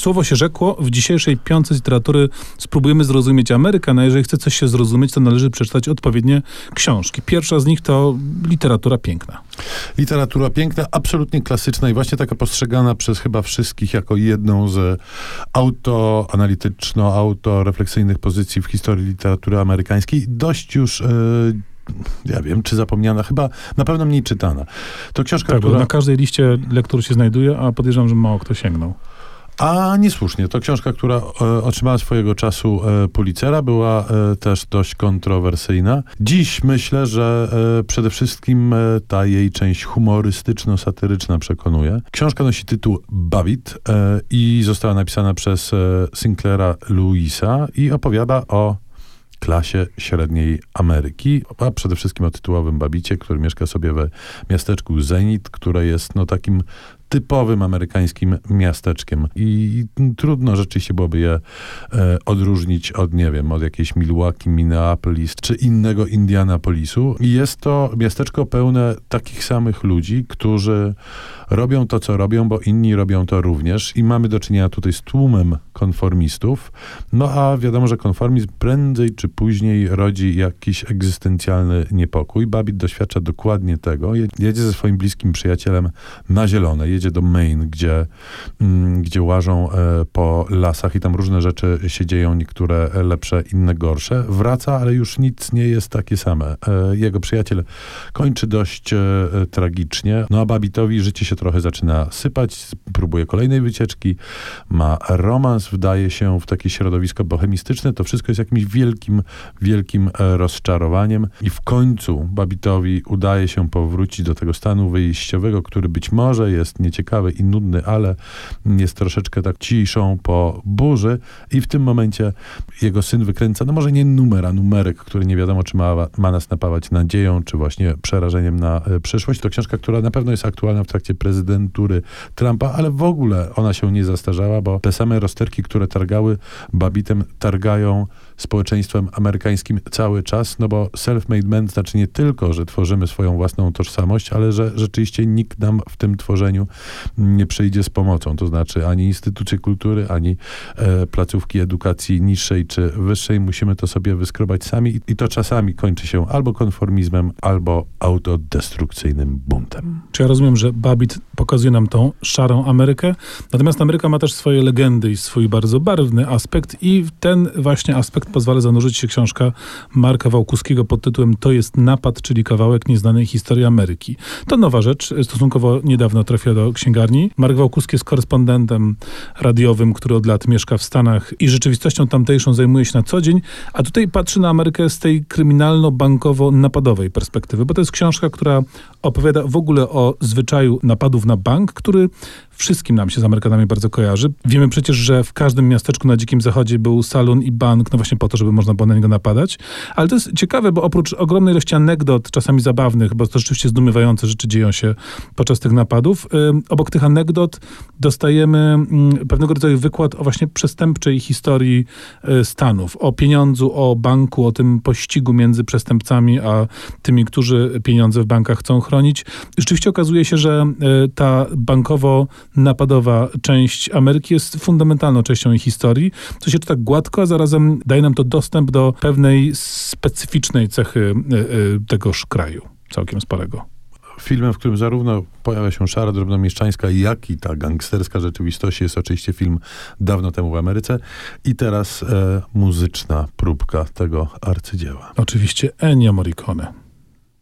słowo się rzekło, w dzisiejszej piątce literatury spróbujemy zrozumieć Amerykę, no jeżeli chce coś się zrozumieć, to należy przeczytać odpowiednie książki. Pierwsza z nich to literatura piękna. Literatura piękna, absolutnie klasyczna i właśnie taka postrzegana przez chyba wszystkich jako jedną z autoanalityczno-autorefleksyjnych pozycji w historii literatury amerykańskiej. Dość już... Yy, ja wiem, czy zapomniana, chyba na pewno mniej czytana. To książka, tak, która... na każdej liście lektur się znajduje, a podejrzewam, że mało kto sięgnął. A niesłusznie. To książka, która e, otrzymała swojego czasu e, Pulitzera, była e, też dość kontrowersyjna. Dziś myślę, że e, przede wszystkim e, ta jej część humorystyczno-satyryczna przekonuje. Książka nosi tytuł Babbitt e, i została napisana przez Sinclaira Lewisa i opowiada o klasie średniej Ameryki, a przede wszystkim o tytułowym Babicie, który mieszka sobie we miasteczku Zenit, które jest no takim typowym amerykańskim miasteczkiem. I trudno rzeczywiście byłoby je e, odróżnić od, nie wiem, od jakiejś Milwaukee, Minneapolis czy innego Indianapolisu. I jest to miasteczko pełne takich samych ludzi, którzy robią to, co robią, bo inni robią to również. I mamy do czynienia tutaj z tłumem konformistów. No a wiadomo, że konformizm prędzej czy później rodzi jakiś egzystencjalny niepokój. Babit doświadcza dokładnie tego. Jedzie ze swoim bliskim przyjacielem na zielone jedzie do Maine, gdzie, mm, gdzie łażą e, po lasach i tam różne rzeczy się dzieją, niektóre lepsze, inne gorsze. Wraca, ale już nic nie jest takie same. E, jego przyjaciel kończy dość e, tragicznie, no a Babitowi życie się trochę zaczyna sypać, próbuje kolejnej wycieczki, ma romans, wdaje się w takie środowisko bohemistyczne, to wszystko jest jakimś wielkim, wielkim rozczarowaniem i w końcu Babitowi udaje się powrócić do tego stanu wyjściowego, który być może jest nie nieciekawy i nudny, ale jest troszeczkę tak ciszą po burzy i w tym momencie jego syn wykręca, no może nie numer, a numerek, który nie wiadomo, czy ma, ma nas napawać nadzieją, czy właśnie przerażeniem na e, przyszłość. To książka, która na pewno jest aktualna w trakcie prezydentury Trumpa, ale w ogóle ona się nie zastarzała, bo te same rozterki, które targały Babitem, targają społeczeństwem amerykańskim cały czas, no bo self-made man znaczy nie tylko, że tworzymy swoją własną tożsamość, ale że rzeczywiście nikt nam w tym tworzeniu nie przyjdzie z pomocą. To znaczy ani instytucje kultury, ani e, placówki edukacji niższej czy wyższej. Musimy to sobie wyskrobać sami i to czasami kończy się albo konformizmem, albo autodestrukcyjnym buntem. Czy ja rozumiem, że Babbitt pokazuje nam tą szarą Amerykę, natomiast Ameryka ma też swoje legendy i swój bardzo barwny aspekt i ten właśnie aspekt pozwala zanurzyć się książka Marka Wałkuskiego pod tytułem To jest napad, czyli kawałek nieznanej historii Ameryki. To nowa rzecz, stosunkowo niedawno trafiła do księgarni. Mark Wałkuski jest korespondentem radiowym, który od lat mieszka w Stanach i rzeczywistością tamtejszą zajmuje się na co dzień, a tutaj patrzy na Amerykę z tej kryminalno-bankowo-napadowej perspektywy, bo to jest książka, która opowiada w ogóle o zwyczaju napadów na bank, który wszystkim nam się z Amerykanami bardzo kojarzy. Wiemy przecież, że w każdym miasteczku na Dzikim Zachodzie był salon i bank, no właśnie po to, żeby można było na niego napadać. Ale to jest ciekawe, bo oprócz ogromnej ilości anegdot, czasami zabawnych, bo to rzeczywiście zdumiewające rzeczy dzieją się podczas tych napadów, obok tych anegdot dostajemy yy, pewnego rodzaju wykład o właśnie przestępczej historii yy, Stanów, o pieniądzu, o banku, o tym pościgu między przestępcami, a tymi, którzy pieniądze w bankach chcą chronić. Rzeczywiście okazuje się, że y, ta bankowo napadowa część Ameryki jest fundamentalną częścią jej historii, co się czyta gładko, a zarazem daje nam to dostęp do pewnej specyficznej cechy y, y, tegoż kraju, całkiem sporego filmem, w którym zarówno pojawia się szara drobnomieszczańska, jak i ta gangsterska rzeczywistość jest oczywiście film dawno temu w Ameryce i teraz e, muzyczna próbka tego arcydzieła. Oczywiście Ennio Morricone.